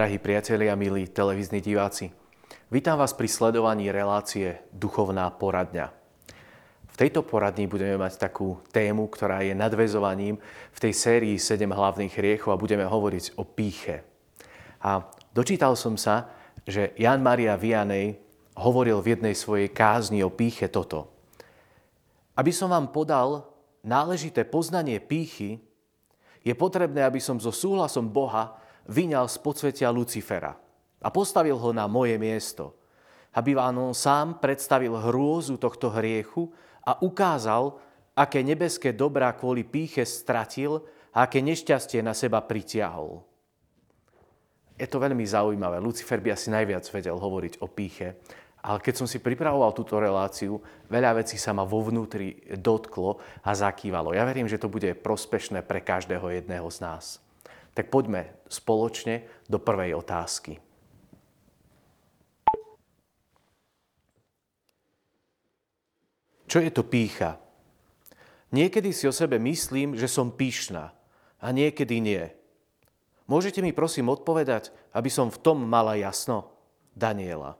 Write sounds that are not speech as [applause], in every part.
Drahí priatelia, milí televízni diváci, vítam vás pri sledovaní relácie Duchovná poradňa. V tejto poradni budeme mať takú tému, ktorá je nadvezovaním v tej sérii 7 hlavných hriechov a budeme hovoriť o píche. A dočítal som sa, že Jan Maria Vianney hovoril v jednej svojej kázni o píche toto. Aby som vám podal náležité poznanie pýchy, je potrebné, aby som so súhlasom Boha vyňal z podsvetia Lucifera a postavil ho na moje miesto, aby vám on sám predstavil hrôzu tohto hriechu a ukázal, aké nebeské dobrá kvôli píche stratil a aké nešťastie na seba pritiahol. Je to veľmi zaujímavé. Lucifer by asi najviac vedel hovoriť o píche. Ale keď som si pripravoval túto reláciu, veľa vecí sa ma vo vnútri dotklo a zakývalo. Ja verím, že to bude prospešné pre každého jedného z nás. Tak poďme spoločne do prvej otázky. Čo je to pícha? Niekedy si o sebe myslím, že som píšna a niekedy nie. Môžete mi prosím odpovedať, aby som v tom mala jasno? Daniela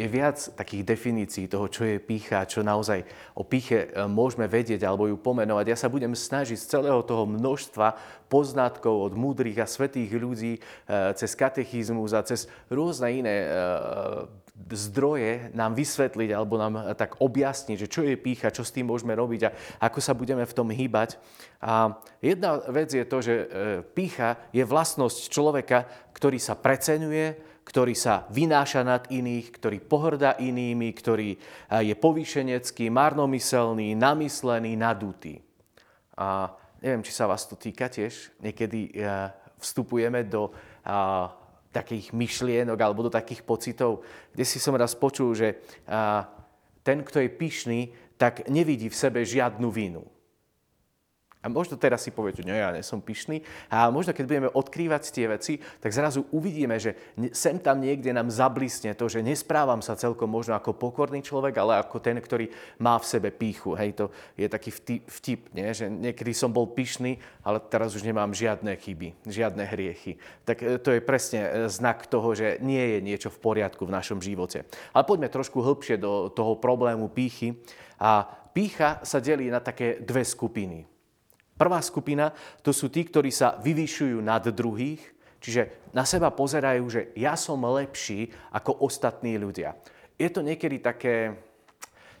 je viac takých definícií toho, čo je pícha, čo naozaj o píche e, môžeme vedieť alebo ju pomenovať. Ja sa budem snažiť z celého toho množstva poznatkov od múdrych a svetých ľudí e, cez katechizmus a cez rôzne iné e, zdroje nám vysvetliť alebo nám tak objasniť, že čo je pícha, čo s tým môžeme robiť a ako sa budeme v tom hýbať. A jedna vec je to, že pícha je vlastnosť človeka, ktorý sa preceňuje, ktorý sa vynáša nad iných, ktorý pohrda inými, ktorý je povýšenecký, marnomyselný, namyslený, nadutý. A neviem, či sa vás to týka tiež. Niekedy vstupujeme do takých myšlienok alebo do takých pocitov, kde si som raz počul, že ten, kto je pyšný, tak nevidí v sebe žiadnu vinu. A možno teraz si poviete, ja nie som pyšný. A možno keď budeme odkrývať tie veci, tak zrazu uvidíme, že sem tam niekde nám zablisne to, že nesprávam sa celkom možno ako pokorný človek, ale ako ten, ktorý má v sebe píchu. Hej, to je taký vtip, vtip nie? že niekedy som bol pyšný, ale teraz už nemám žiadne chyby, žiadne hriechy. Tak e, to je presne e, znak toho, že nie je niečo v poriadku v našom živote. Ale poďme trošku hĺbšie do toho problému pýchy. A pícha sa delí na také dve skupiny. Prvá skupina to sú tí, ktorí sa vyvyšujú nad druhých, čiže na seba pozerajú, že ja som lepší ako ostatní ľudia. Je to niekedy také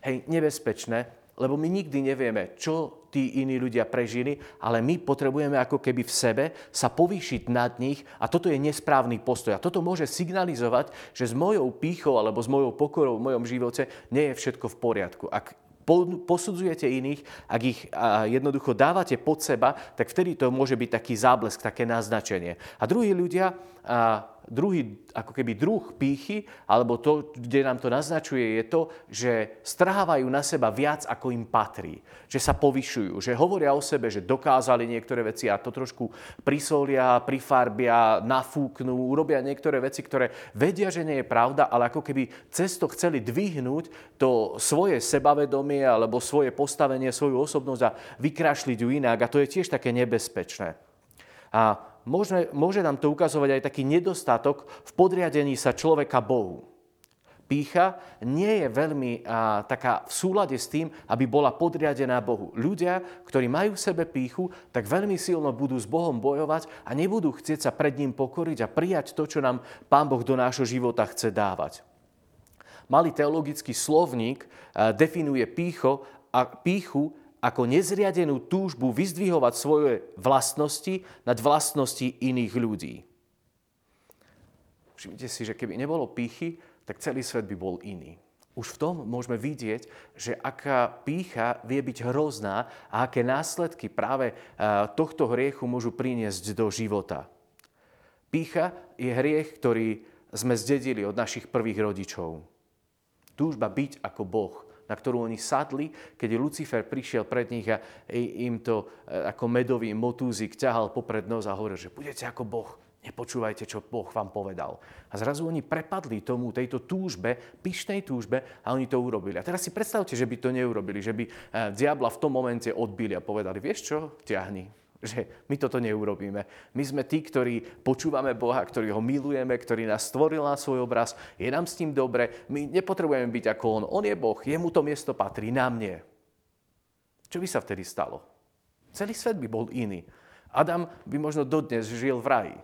hej, nebezpečné, lebo my nikdy nevieme, čo tí iní ľudia prežili, ale my potrebujeme ako keby v sebe sa povýšiť nad nich a toto je nesprávny postoj. A toto môže signalizovať, že s mojou pýchou alebo s mojou pokorou v mojom živote nie je všetko v poriadku. Ak posudzujete iných, ak ich jednoducho dávate pod seba, tak vtedy to môže byť taký záblesk, také naznačenie. A druhí ľudia druhý, ako keby druh pýchy, alebo to, kde nám to naznačuje, je to, že strhávajú na seba viac, ako im patrí. Že sa povyšujú, že hovoria o sebe, že dokázali niektoré veci a to trošku prisolia, prifarbia, nafúknú, urobia niektoré veci, ktoré vedia, že nie je pravda, ale ako keby cesto chceli dvihnúť to svoje sebavedomie alebo svoje postavenie, svoju osobnosť a vykrašliť ju inak. A to je tiež také nebezpečné. A môže, môže nám to ukazovať aj taký nedostatok v podriadení sa človeka Bohu. Pícha nie je veľmi a, taká v súlade s tým, aby bola podriadená Bohu. Ľudia, ktorí majú v sebe píchu, tak veľmi silno budú s Bohom bojovať a nebudú chcieť sa pred ním pokoriť a prijať to, čo nám Pán Boh do nášho života chce dávať. Malý teologický slovník definuje pícho a píchu ako nezriadenú túžbu vyzdvihovať svoje vlastnosti nad vlastnosti iných ľudí. Všimnite si, že keby nebolo pýchy, tak celý svet by bol iný. Už v tom môžeme vidieť, že aká pícha vie byť hrozná a aké následky práve tohto hriechu môžu priniesť do života. Pícha je hriech, ktorý sme zdedili od našich prvých rodičov. Túžba byť ako Boh, na ktorú oni sadli, keď Lucifer prišiel pred nich a im to e, ako medový motúzik ťahal popred nos a hovoril, že budete ako Boh, nepočúvajte, čo Boh vám povedal. A zrazu oni prepadli tomu, tejto túžbe, pyšnej túžbe a oni to urobili. A teraz si predstavte, že by to neurobili, že by e, diabla v tom momente odbili a povedali, vieš čo, ťahni, že my toto neurobíme. My sme tí, ktorí počúvame Boha, ktorí ho milujeme, ktorý nás stvoril na svoj obraz, je nám s ním dobre, my nepotrebujeme byť ako on. On je Boh, jemu to miesto patrí, nám nie. Čo by sa vtedy stalo? Celý svet by bol iný. Adam by možno dodnes žil v raji.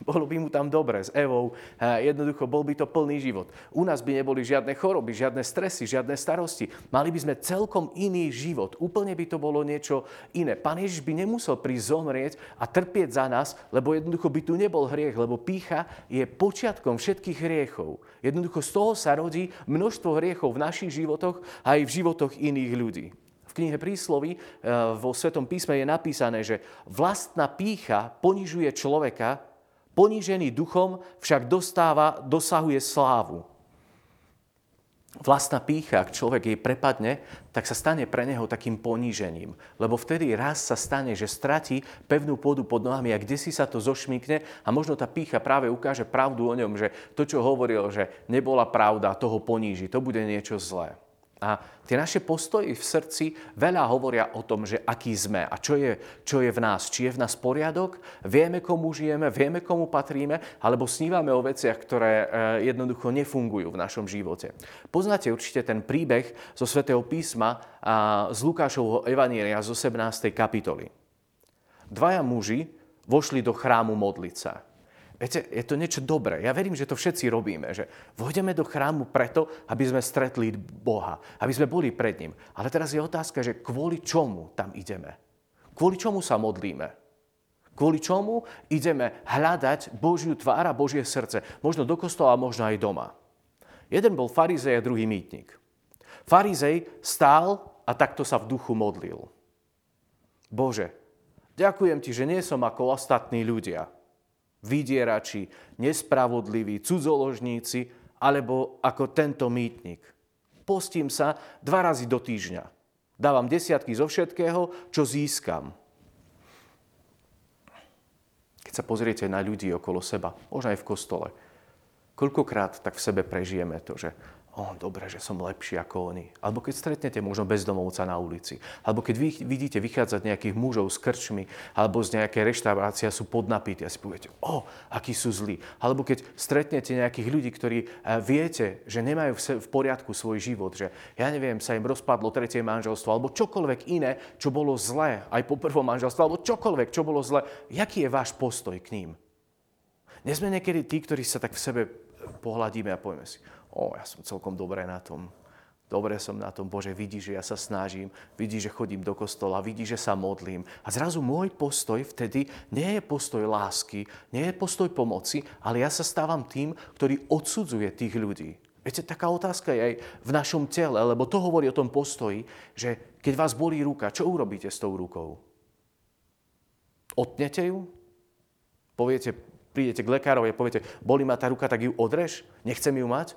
Bolo by mu tam dobre s Evou, jednoducho bol by to plný život. U nás by neboli žiadne choroby, žiadne stresy, žiadne starosti. Mali by sme celkom iný život. Úplne by to bolo niečo iné. Pán Ježiš by nemusel prísť zomrieť a trpieť za nás, lebo jednoducho by tu nebol hriech, lebo pícha je počiatkom všetkých hriechov. Jednoducho z toho sa rodí množstvo hriechov v našich životoch a aj v životoch iných ľudí. V knihe Prísloví e, vo Svetom písme je napísané, že vlastná pícha ponižuje človeka, Ponížený duchom však dostáva, dosahuje slávu. Vlastná pícha, ak človek jej prepadne, tak sa stane pre neho takým ponížením. Lebo vtedy raz sa stane, že stratí pevnú pôdu pod nohami a kde si sa to zošmikne a možno tá pícha práve ukáže pravdu o ňom, že to, čo hovoril, že nebola pravda, toho poníži, to bude niečo zlé. A tie naše postoji v srdci veľa hovoria o tom, že aký sme a čo je, čo je v nás. Či je v nás poriadok, vieme, komu žijeme, vieme, komu patríme, alebo snívame o veciach, ktoré e, jednoducho nefungujú v našom živote. Poznáte určite ten príbeh zo svätého písma z Lukášovho Evanielia z 18. kapitoly. Dvaja muži vošli do chrámu modliť sa. Viete, je to niečo dobré. Ja verím, že to všetci robíme, že vojdeme do chrámu preto, aby sme stretli Boha, aby sme boli pred ním. Ale teraz je otázka, že kvôli čomu tam ideme? Kvôli čomu sa modlíme? Kvôli čomu ideme hľadať Božiu tvár a Božie srdce? Možno do kostola, možno aj doma. Jeden bol farizej a druhý mýtnik. Farizej stál a takto sa v duchu modlil. Bože, ďakujem ti, že nie som ako ostatní ľudia vydierači, nespravodliví, cudzoložníci, alebo ako tento mýtnik. Postím sa dva razy do týždňa. Dávam desiatky zo všetkého, čo získam. Keď sa pozriete na ľudí okolo seba, možno aj v kostole, koľkokrát tak v sebe prežijeme to, že o, dobre, že som lepší ako oni. Alebo keď stretnete možno bezdomovca na ulici. Alebo keď vy vidíte vychádzať nejakých mužov s krčmi, alebo z nejaké reštaurácie sú podnapití a si poviete, o, akí sú zlí. Alebo keď stretnete nejakých ľudí, ktorí e, viete, že nemajú v poriadku svoj život, že ja neviem, sa im rozpadlo tretie manželstvo, alebo čokoľvek iné, čo bolo zlé, aj po prvom manželstve, alebo čokoľvek, čo bolo zlé. Jaký je váš postoj k ním? Nesme niekedy tí, ktorí sa tak v sebe pohľadíme a povieme si, o, ja som celkom dobré na tom. Dobre som na tom, Bože, vidí, že ja sa snažím, vidí, že chodím do kostola, vidí, že sa modlím. A zrazu môj postoj vtedy nie je postoj lásky, nie je postoj pomoci, ale ja sa stávam tým, ktorý odsudzuje tých ľudí. Viete, taká otázka je aj v našom tele, lebo to hovorí o tom postoji, že keď vás bolí ruka, čo urobíte s tou rukou? Otnete ju? Poviete, prídete k lekárovi a poviete, boli ma tá ruka, tak ju odrež? Nechcem ju mať?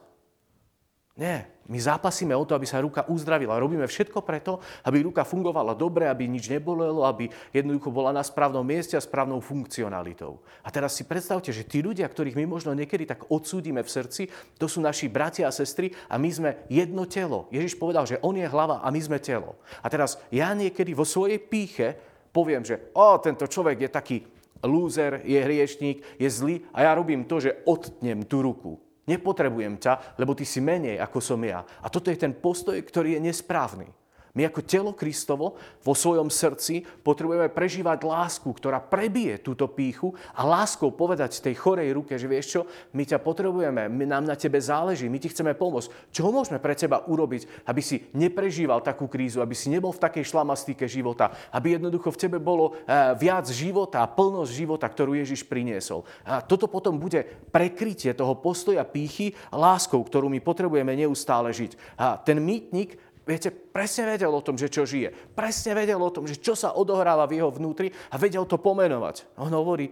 Nie, my zápasíme o to, aby sa ruka uzdravila. Robíme všetko preto, aby ruka fungovala dobre, aby nič nebolelo, aby jednoducho bola na správnom mieste a správnou funkcionalitou. A teraz si predstavte, že tí ľudia, ktorých my možno niekedy tak odsúdime v srdci, to sú naši bratia a sestry a my sme jedno telo. Ježiš povedal, že on je hlava a my sme telo. A teraz ja niekedy vo svojej píche poviem, že o, tento človek je taký lúzer, je hriešník, je zlý a ja robím to, že odtnem tú ruku. Nepotrebujem ťa, lebo ty si menej ako som ja. A toto je ten postoj, ktorý je nesprávny. My ako telo Kristovo vo svojom srdci potrebujeme prežívať lásku, ktorá prebije túto píchu a láskou povedať tej chorej ruke, že vieš čo, my ťa potrebujeme, my, nám na tebe záleží, my ti chceme pomôcť. Čo môžeme pre teba urobiť, aby si neprežíval takú krízu, aby si nebol v takej šlamastike života, aby jednoducho v tebe bolo eh, viac života a plnosť života, ktorú Ježiš priniesol. A toto potom bude prekrytie toho postoja pýchy láskou, ktorú my potrebujeme neustále žiť. A ten mýtnik viete, presne vedel o tom, že čo žije. Presne vedel o tom, že čo sa odohráva v jeho vnútri a vedel to pomenovať. On hovorí,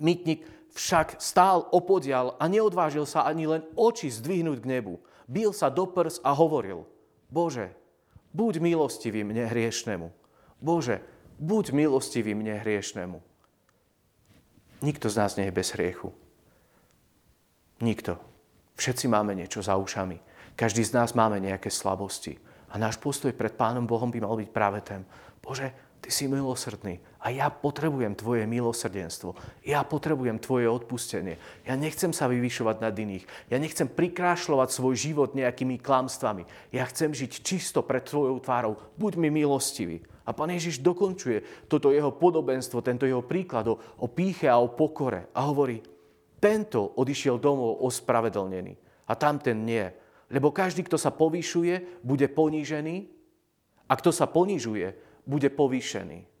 mytnik však stál opodial a neodvážil sa ani len oči zdvihnúť k nebu. Bil sa do prs a hovoril, Bože, buď milostivý mne hriešnemu. Bože, buď milostivý mne hriešnemu. Nikto z nás nie je bez hriechu. Nikto. Všetci máme niečo za ušami. Každý z nás máme nejaké slabosti. A náš postoj pred Pánom Bohom by mal byť práve ten. Bože, ty si milosrdný a ja potrebujem tvoje milosrdenstvo. Ja potrebujem tvoje odpustenie. Ja nechcem sa vyvyšovať nad iných. Ja nechcem prikrášľovať svoj život nejakými klamstvami. Ja chcem žiť čisto pred tvojou tvárou. Buď mi milostivý. A pán Ježiš dokončuje toto jeho podobenstvo, tento jeho príklad o, o píche a o pokore. A hovorí, tento odišiel domov ospravedlnený a tamten nie. Lebo každý, kto sa povyšuje, bude ponížený a kto sa ponižuje, bude povýšený.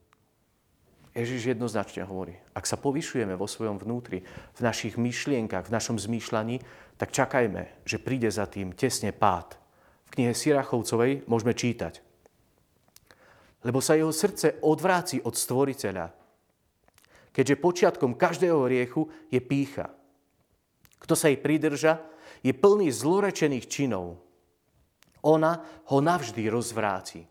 Ježiš jednoznačne hovorí, ak sa povyšujeme vo svojom vnútri, v našich myšlienkach, v našom zmýšľaní, tak čakajme, že príde za tým tesne pád. V knihe Sirachovcovej môžeme čítať. Lebo sa jeho srdce odvráci od stvoriteľa, keďže počiatkom každého riechu je pícha. Kto sa jej pridrža, je plný zlorečených činov. Ona ho navždy rozvráti.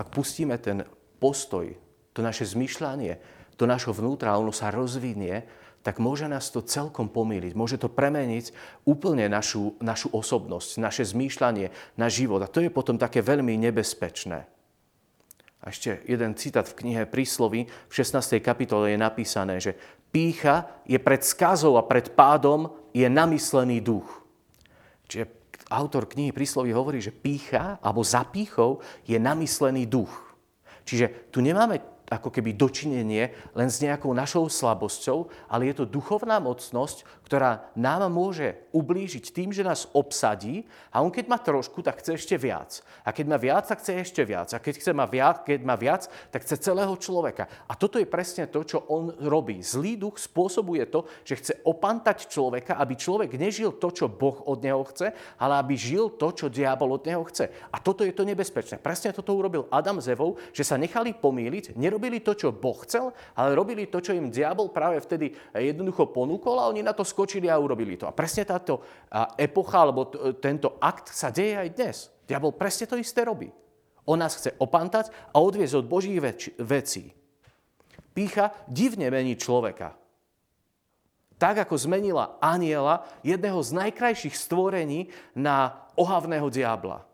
Ak pustíme ten postoj to naše zmyšľanie, to našho vnútra, ono sa rozvinie, tak môže nás to celkom pomýliť. Môže to premeniť úplne našu, našu osobnosť, naše zmýšľanie, na život. A to je potom také veľmi nebezpečné. A ešte jeden citát v knihe Príslovy v 16. kapitole je napísané, že pícha je pred skazou a pred pádom je namyslený duch. Čiže autor knihy Príslovy hovorí, že pícha alebo za pýchou je namyslený duch. Čiže tu nemáme ako keby dočinenie len s nejakou našou slabosťou, ale je to duchovná mocnosť, ktorá nám môže ublížiť tým, že nás obsadí a on keď má trošku, tak chce ešte viac. A keď má viac, tak chce ešte viac. A keď, chce má viac, keď má viac, tak chce celého človeka. A toto je presne to, čo on robí. Zlý duch spôsobuje to, že chce opantať človeka, aby človek nežil to, čo Boh od neho chce, ale aby žil to, čo diabol od neho chce. A toto je to nebezpečné. Presne toto urobil Adam s Evou, že sa nechali pomýliť, nerobili to, čo Boh chcel, ale robili to, čo im diabol práve vtedy jednoducho ponúkol a oni na to skočili a urobili to. A presne táto epocha, alebo tento akt sa deje aj dnes. Diabol presne to isté robí. On nás chce opantať a odviezť od Božích vecí. Pícha divne mení človeka. Tak, ako zmenila aniela, jedného z najkrajších stvorení, na ohavného diabla.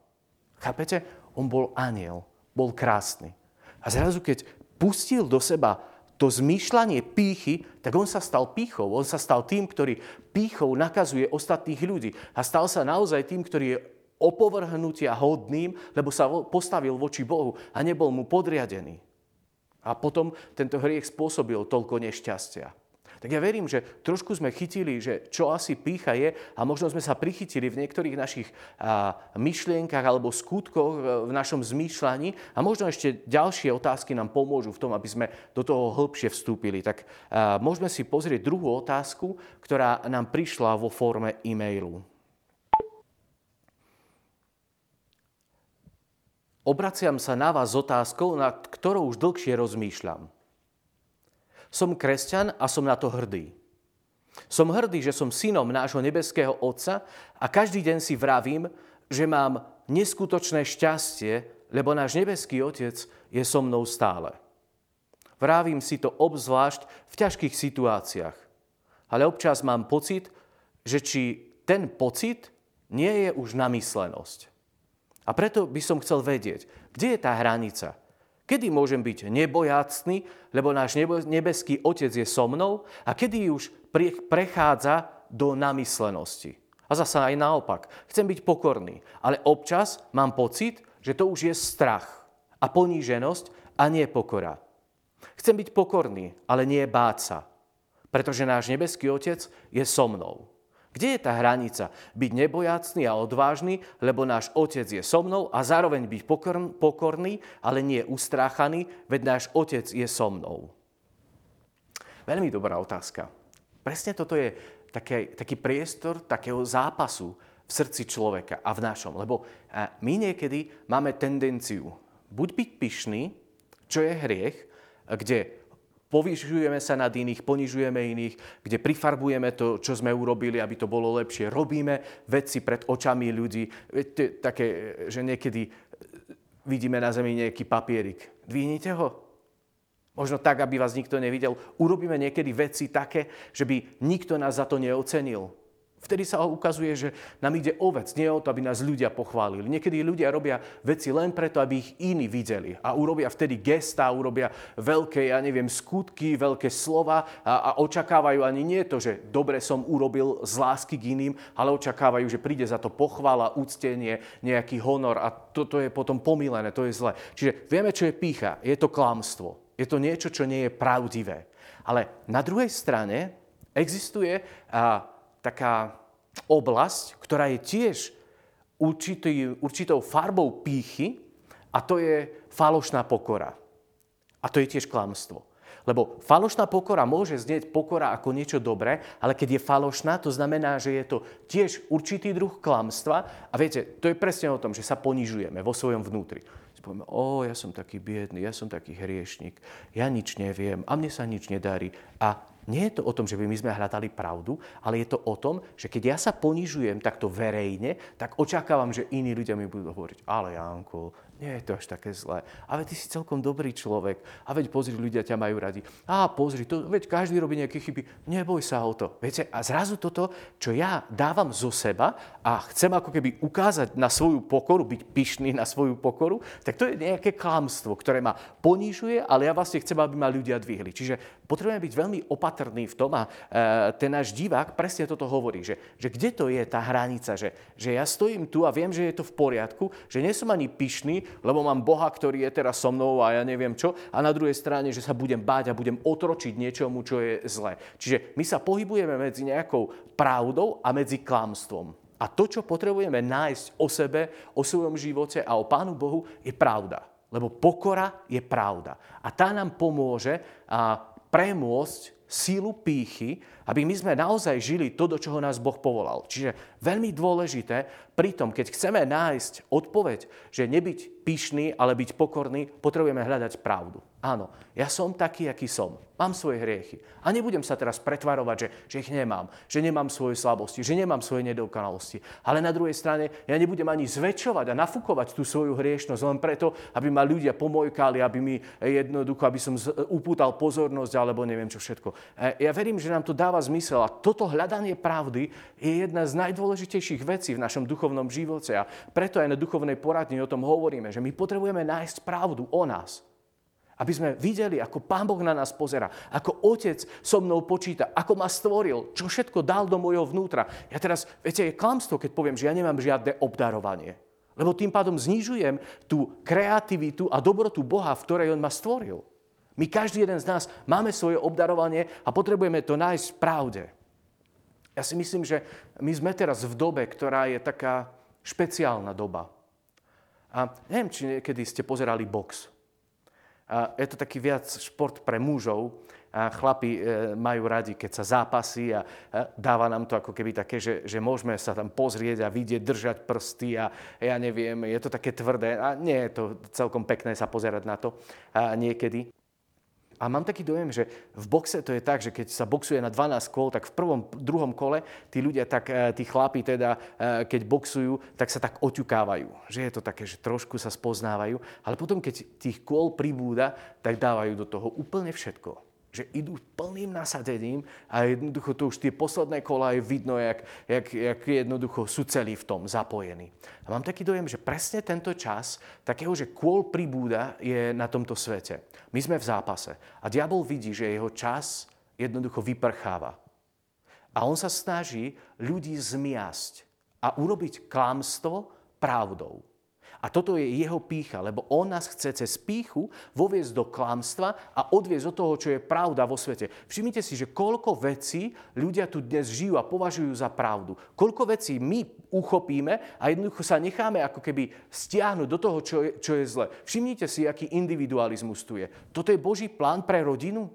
Chápete? On bol aniel, bol krásny. A zrazu, keď pustil do seba to zmýšľanie pýchy, tak on sa stal pýchou. On sa stal tým, ktorý pýchou nakazuje ostatných ľudí. A stal sa naozaj tým, ktorý je opovrhnutia hodným, lebo sa postavil voči Bohu a nebol mu podriadený. A potom tento hriech spôsobil toľko nešťastia. Tak ja verím, že trošku sme chytili, že čo asi pícha je a možno sme sa prichytili v niektorých našich a, myšlienkach alebo skutkoch e, v našom zmýšľaní a možno ešte ďalšie otázky nám pomôžu v tom, aby sme do toho hĺbšie vstúpili. Tak a, môžeme si pozrieť druhú otázku, ktorá nám prišla vo forme e-mailu. Obraciam sa na vás s otázkou, nad ktorou už dlhšie rozmýšľam. Som kresťan a som na to hrdý. Som hrdý, že som synom nášho nebeského Otca a každý deň si vravím, že mám neskutočné šťastie, lebo náš nebeský Otec je so mnou stále. Vravím si to obzvlášť v ťažkých situáciách. Ale občas mám pocit, že či ten pocit nie je už namyslenosť. A preto by som chcel vedieť, kde je tá hranica – Kedy môžem byť nebojácný, lebo náš nebeský Otec je so mnou a kedy už prechádza do namyslenosti. A zasa aj naopak. Chcem byť pokorný, ale občas mám pocit, že to už je strach a poníženosť a nie pokora. Chcem byť pokorný, ale nie báť sa, pretože náš nebeský Otec je so mnou. Kde je tá hranica? Byť nebojácný a odvážny, lebo náš Otec je so mnou a zároveň byť pokorný, ale nie ustráchaný, veď náš Otec je so mnou. Veľmi dobrá otázka. Presne toto je taký, taký priestor takého zápasu v srdci človeka a v našom. Lebo my niekedy máme tendenciu buď byť pyšný, čo je hriech, kde povyšujeme sa nad iných, ponižujeme iných, kde prifarbujeme to, čo sme urobili, aby to bolo lepšie. Robíme veci pred očami ľudí. Viete, také, že niekedy vidíme na zemi nejaký papierik. Dvihnite ho. Možno tak, aby vás nikto nevidel. Urobíme niekedy veci také, že by nikto nás za to neocenil. Vtedy sa ukazuje, že nám ide o vec, nie o to, aby nás ľudia pochválili. Niekedy ľudia robia veci len preto, aby ich iní videli. A urobia vtedy gesta, urobia veľké, ja neviem, skutky, veľké slova a, a očakávajú ani nie to, že dobre som urobil z lásky k iným, ale očakávajú, že príde za to pochvala, úctenie, nejaký honor a toto je potom pomílené, to je zle. Čiže vieme, čo je pícha. Je to klamstvo. Je to niečo, čo nie je pravdivé. Ale na druhej strane existuje a, taká oblasť, ktorá je tiež určitý, určitou farbou pýchy a to je falošná pokora. A to je tiež klamstvo. Lebo falošná pokora môže znieť pokora ako niečo dobré, ale keď je falošná, to znamená, že je to tiež určitý druh klamstva. A viete, to je presne o tom, že sa ponižujeme vo svojom vnútri. Povieme, o, ja som taký biedný, ja som taký hriešnik, ja nič neviem a mne sa nič nedarí. A nie je to o tom, že by my sme hľadali pravdu, ale je to o tom, že keď ja sa ponižujem takto verejne, tak očakávam, že iní ľudia mi budú hovoriť, ale Janko, nie je to až také zlé. A veď ty si celkom dobrý človek. A veď pozri, ľudia ťa majú radi. A pozri, to, veď každý robí nejaké chyby. Neboj sa o to. Viete, a zrazu toto, čo ja dávam zo seba a chcem ako keby ukázať na svoju pokoru, byť pyšný na svoju pokoru, tak to je nejaké klamstvo, ktoré ma ponižuje, ale ja vlastne chcem, aby ma ľudia dvihli. Čiže potrebujeme byť veľmi opatrní v tom a e, ten náš divák presne toto hovorí, že, že kde to je tá hranica, že, že ja stojím tu a viem, že je to v poriadku, že nie som ani pyšný, lebo mám Boha, ktorý je teraz so mnou a ja neviem čo. A na druhej strane, že sa budem báť a budem otročiť niečomu, čo je zlé. Čiže my sa pohybujeme medzi nejakou pravdou a medzi klamstvom. A to, čo potrebujeme nájsť o sebe, o svojom živote a o Pánu Bohu, je pravda. Lebo pokora je pravda. A tá nám pomôže premôcť sílu pýchy, aby my sme naozaj žili to, do čoho nás Boh povolal. Čiže veľmi dôležité, pritom, keď chceme nájsť odpoveď, že nebyť pyšný, ale byť pokorný, potrebujeme hľadať pravdu. Áno, ja som taký, aký som. Mám svoje hriechy. A nebudem sa teraz pretvarovať, že, že ich nemám, že nemám svoje slabosti, že nemám svoje nedokonalosti. Ale na druhej strane ja nebudem ani zväčšovať a nafúkovať tú svoju hriešnosť len preto, aby ma ľudia pomojkali, aby mi jednoducho, aby som upútal pozornosť alebo neviem čo všetko. E, ja verím, že nám to dáva zmysel a toto hľadanie pravdy je jedna z najdôležitejších vecí v našom duchovnom živote a preto aj na duchovnej poradni o tom hovoríme, že my potrebujeme nájsť pravdu o nás. Aby sme videli, ako Pán Boh na nás pozera, ako Otec so mnou počíta, ako ma stvoril, čo všetko dal do mojho vnútra. Ja teraz, viete, je klamstvo, keď poviem, že ja nemám žiadne obdarovanie. Lebo tým pádom znižujem tú kreativitu a dobrotu Boha, v ktorej On ma stvoril. My, každý jeden z nás, máme svoje obdarovanie a potrebujeme to nájsť v pravde. Ja si myslím, že my sme teraz v dobe, ktorá je taká špeciálna doba. A neviem, či niekedy ste pozerali box. A je to taký viac šport pre mužov. A chlapi e, majú radi, keď sa zápasí a dáva nám to ako keby také, že, že môžeme sa tam pozrieť a vidieť, držať prsty a ja neviem, je to také tvrdé a nie je to celkom pekné sa pozerať na to niekedy. A mám taký dojem, že v boxe to je tak, že keď sa boxuje na 12 kol, tak v prvom, druhom kole tí ľudia, tak, e, tí chlapi teda, e, keď boxujú, tak sa tak oťukávajú. Že je to také, že trošku sa spoznávajú. Ale potom, keď tých kôl pribúda, tak dávajú do toho úplne všetko že idú plným nasadením a jednoducho to už tie posledné kola je vidno, jak, jak, jak jednoducho sú celí v tom zapojení. A mám taký dojem, že presne tento čas, takého, že kôl pribúda, je na tomto svete. My sme v zápase a diabol vidí, že jeho čas jednoducho vyprcháva. A on sa snaží ľudí zmiasť a urobiť klamstvo pravdou. A toto je jeho pícha, lebo on nás chce cez píchu voviesť do klamstva a odviesť od toho, čo je pravda vo svete. Všimnite si, že koľko vecí ľudia tu dnes žijú a považujú za pravdu. Koľko vecí my uchopíme a jednoducho sa necháme ako keby stiahnuť do toho, čo je, čo je zle. Všimnite si, aký individualizmus tu je. Toto je Boží plán pre rodinu?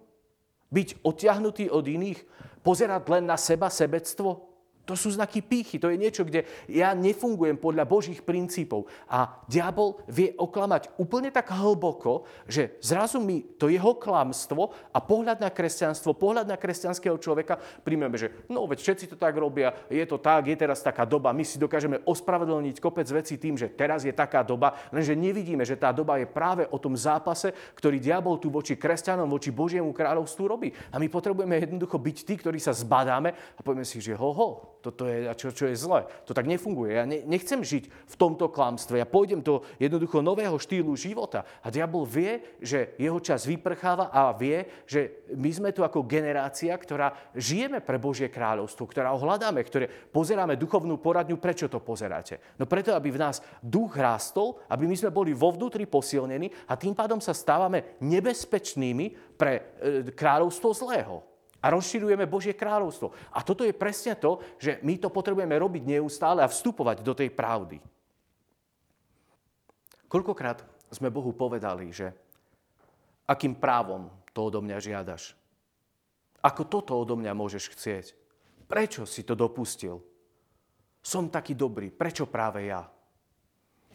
Byť odtiahnutý od iných? Pozerať len na seba, sebectvo? To sú znaky pýchy, to je niečo, kde ja nefungujem podľa Božích princípov. A diabol vie oklamať úplne tak hlboko, že zrazu mi to jeho klamstvo a pohľad na kresťanstvo, pohľad na kresťanského človeka príjmeme, že no veď všetci to tak robia, je to tak, je teraz taká doba, my si dokážeme ospravedlniť kopec vecí tým, že teraz je taká doba, lenže nevidíme, že tá doba je práve o tom zápase, ktorý diabol tu voči kresťanom, voči Božiemu kráľovstvu robí. A my potrebujeme jednoducho byť tí, ktorí sa zbadáme a povieme si, že ho, ho, toto je, čo, čo je zle. To tak nefunguje. Ja ne, nechcem žiť v tomto klamstve. Ja pôjdem do jednoducho nového štýlu života. A diabol vie, že jeho čas vyprcháva a vie, že my sme tu ako generácia, ktorá žijeme pre Božie kráľovstvo, ktorá ho hľadáme, ktoré pozeráme duchovnú poradňu. Prečo to pozeráte? No preto, aby v nás duch rástol, aby my sme boli vo vnútri posilnení a tým pádom sa stávame nebezpečnými pre e, kráľovstvo zlého a rozširujeme Božie kráľovstvo. A toto je presne to, že my to potrebujeme robiť neustále a vstupovať do tej pravdy. Koľkokrát sme Bohu povedali, že akým právom to odo mňa žiadaš? Ako toto odo mňa môžeš chcieť? Prečo si to dopustil? Som taký dobrý, prečo práve ja?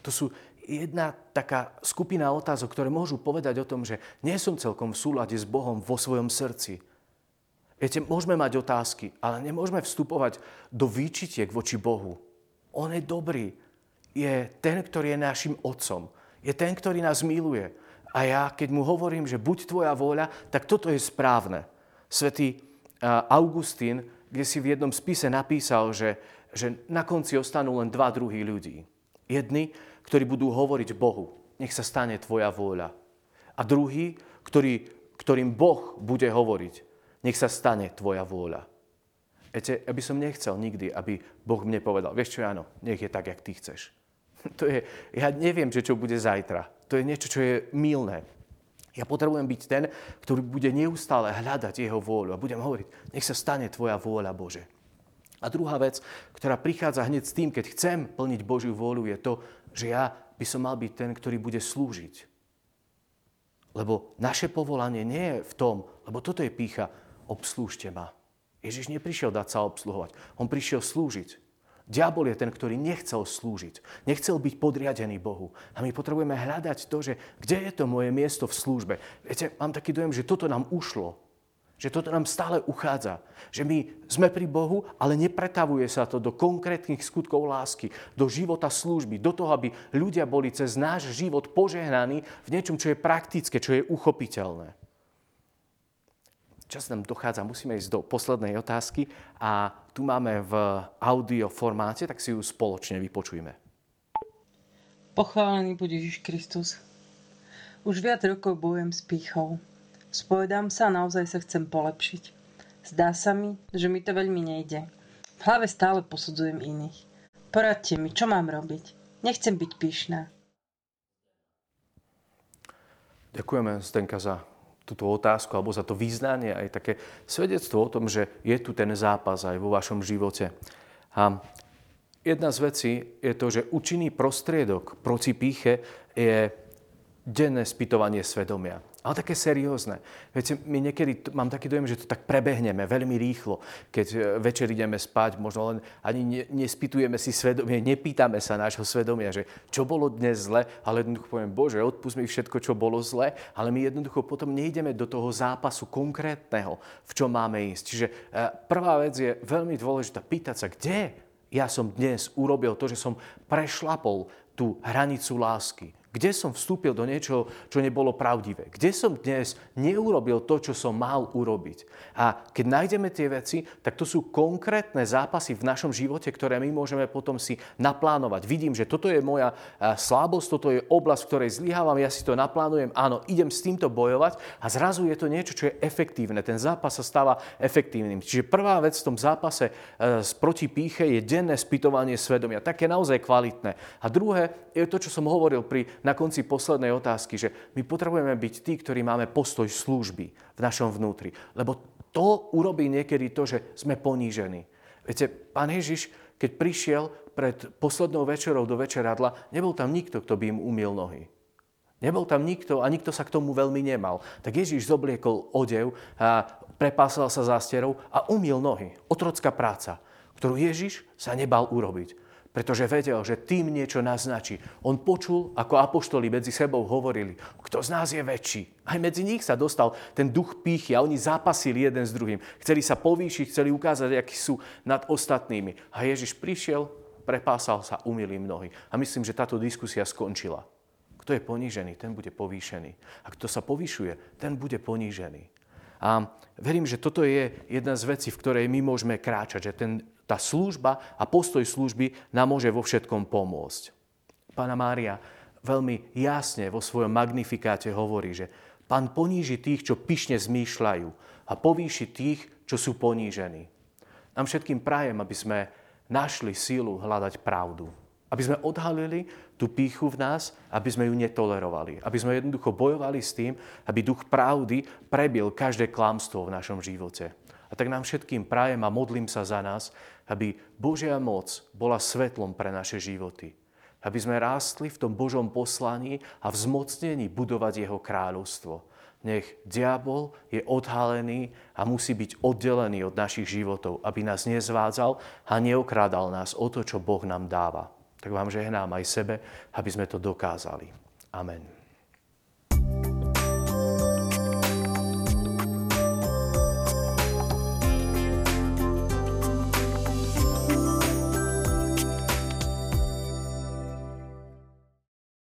To sú jedna taká skupina otázok, ktoré môžu povedať o tom, že nie som celkom v súlade s Bohom vo svojom srdci Viete, môžeme mať otázky, ale nemôžeme vstupovať do výčitiek voči Bohu. On je dobrý. Je ten, ktorý je našim otcom. Je ten, ktorý nás miluje. A ja, keď mu hovorím, že buď tvoja vôľa, tak toto je správne. Svetý Augustín, kde si v jednom spise napísal, že, že na konci ostanú len dva druhy ľudí. Jedni, ktorí budú hovoriť Bohu, nech sa stane tvoja vôľa. A druhý, ktorý, ktorým Boh bude hovoriť, nech sa stane tvoja vôľa. Viete, by som nechcel nikdy, aby Boh mne povedal, vieš čo, áno, nech je tak, jak ty chceš. [laughs] To je, ja neviem, že čo bude zajtra. To je niečo, čo je milné. Ja potrebujem byť ten, ktorý bude neustále hľadať jeho vôľu a budem hovoriť, nech sa stane tvoja vôľa, Bože. A druhá vec, ktorá prichádza hneď s tým, keď chcem plniť Božiu vôľu, je to, že ja by som mal byť ten, ktorý bude slúžiť. Lebo naše povolanie nie je v tom, lebo toto je pícha, obslúžte ma. Ježiš neprišiel dať sa obsluhovať. On prišiel slúžiť. Diabol je ten, ktorý nechcel slúžiť. Nechcel byť podriadený Bohu. A my potrebujeme hľadať to, že kde je to moje miesto v službe. Viete, mám taký dojem, že toto nám ušlo. Že toto nám stále uchádza. Že my sme pri Bohu, ale nepretavuje sa to do konkrétnych skutkov lásky, do života služby, do toho, aby ľudia boli cez náš život požehnaní v niečom, čo je praktické, čo je uchopiteľné. Čas nám dochádza, musíme ísť do poslednej otázky a tu máme v audio formáte, tak si ju spoločne vypočujme. Pochválený bude Ježiš Kristus. Už viac rokov bojujem s pýchou. Spovedám sa a naozaj sa chcem polepšiť. Zdá sa mi, že mi to veľmi nejde. V hlave stále posudzujem iných. Poradte mi, čo mám robiť. Nechcem byť pyšná. Ďakujeme, Zdenka, za túto otázku alebo za to význanie, aj také svedectvo o tom, že je tu ten zápas aj vo vašom živote. A jedna z vecí je to, že účinný prostriedok proti píche je denné spytovanie svedomia ale také seriózne. Viete, my niekedy mám taký dojem, že to tak prebehneme veľmi rýchlo, keď e, večer ideme spať, možno len ani ne, nespýtujeme si svedomie, nepýtame sa nášho svedomia, že čo bolo dnes zle, ale jednoducho poviem, Bože, odpust mi všetko, čo bolo zle, ale my jednoducho potom nejdeme do toho zápasu konkrétneho, v čom máme ísť. Čiže e, prvá vec je veľmi dôležitá pýtať sa, kde ja som dnes urobil to, že som prešlapol tú hranicu lásky kde som vstúpil do niečoho, čo nebolo pravdivé? Kde som dnes neurobil to, čo som mal urobiť? A keď nájdeme tie veci, tak to sú konkrétne zápasy v našom živote, ktoré my môžeme potom si naplánovať. Vidím, že toto je moja slabosť, toto je oblasť, v ktorej zlyhávam, ja si to naplánujem, áno, idem s týmto bojovať a zrazu je to niečo, čo je efektívne. Ten zápas sa stáva efektívnym. Čiže prvá vec v tom zápase e, proti píche je denné spytovanie svedomia. Také naozaj kvalitné. A druhé je to, čo som hovoril pri na konci poslednej otázky, že my potrebujeme byť tí, ktorí máme postoj služby v našom vnútri. Lebo to urobí niekedy to, že sme ponížení. Viete, pán Ježiš, keď prišiel pred poslednou večerou do večeradla, nebol tam nikto, kto by im umil nohy. Nebol tam nikto a nikto sa k tomu veľmi nemal. Tak Ježiš zobliekol odev, a prepásal sa zásterou a umil nohy. Otrocká práca, ktorú Ježiš sa nebal urobiť pretože vedel, že tým niečo naznačí. On počul, ako apoštoli medzi sebou hovorili, kto z nás je väčší. Aj medzi nich sa dostal ten duch pýchy a oni zápasili jeden s druhým. Chceli sa povýšiť, chceli ukázať, akí sú nad ostatnými. A Ježiš prišiel, prepásal sa, umili mnohí. A myslím, že táto diskusia skončila. Kto je ponížený, ten bude povýšený. A kto sa povýšuje, ten bude ponížený. A verím, že toto je jedna z vecí, v ktorej my môžeme kráčať, že ten Tá služba a postoj služby nám môže vo všetkom pomôcť. Pána Mária veľmi jasne vo svojom magnifikáte hovorí, že pán poníži tých, čo pyšne zmýšľajú a povýši tých, čo sú ponížení. Nám všetkým prajem, aby sme našli sílu hľadať pravdu. Aby sme odhalili tú píchu v nás, aby sme ju netolerovali. Aby sme jednoducho bojovali s tým, aby duch pravdy prebil každé klamstvo v našom živote. A tak nám všetkým prajem a modlím sa za nás, aby Božia moc bola svetlom pre naše životy. Aby sme rástli v tom Božom poslaní a vzmocnení budovať Jeho kráľovstvo. Nech diabol je odhalený a musí byť oddelený od našich životov, aby nás nezvádzal a neokrádal nás o to, čo Boh nám dáva. Tak vám žehnám aj sebe, aby sme to dokázali. Amen.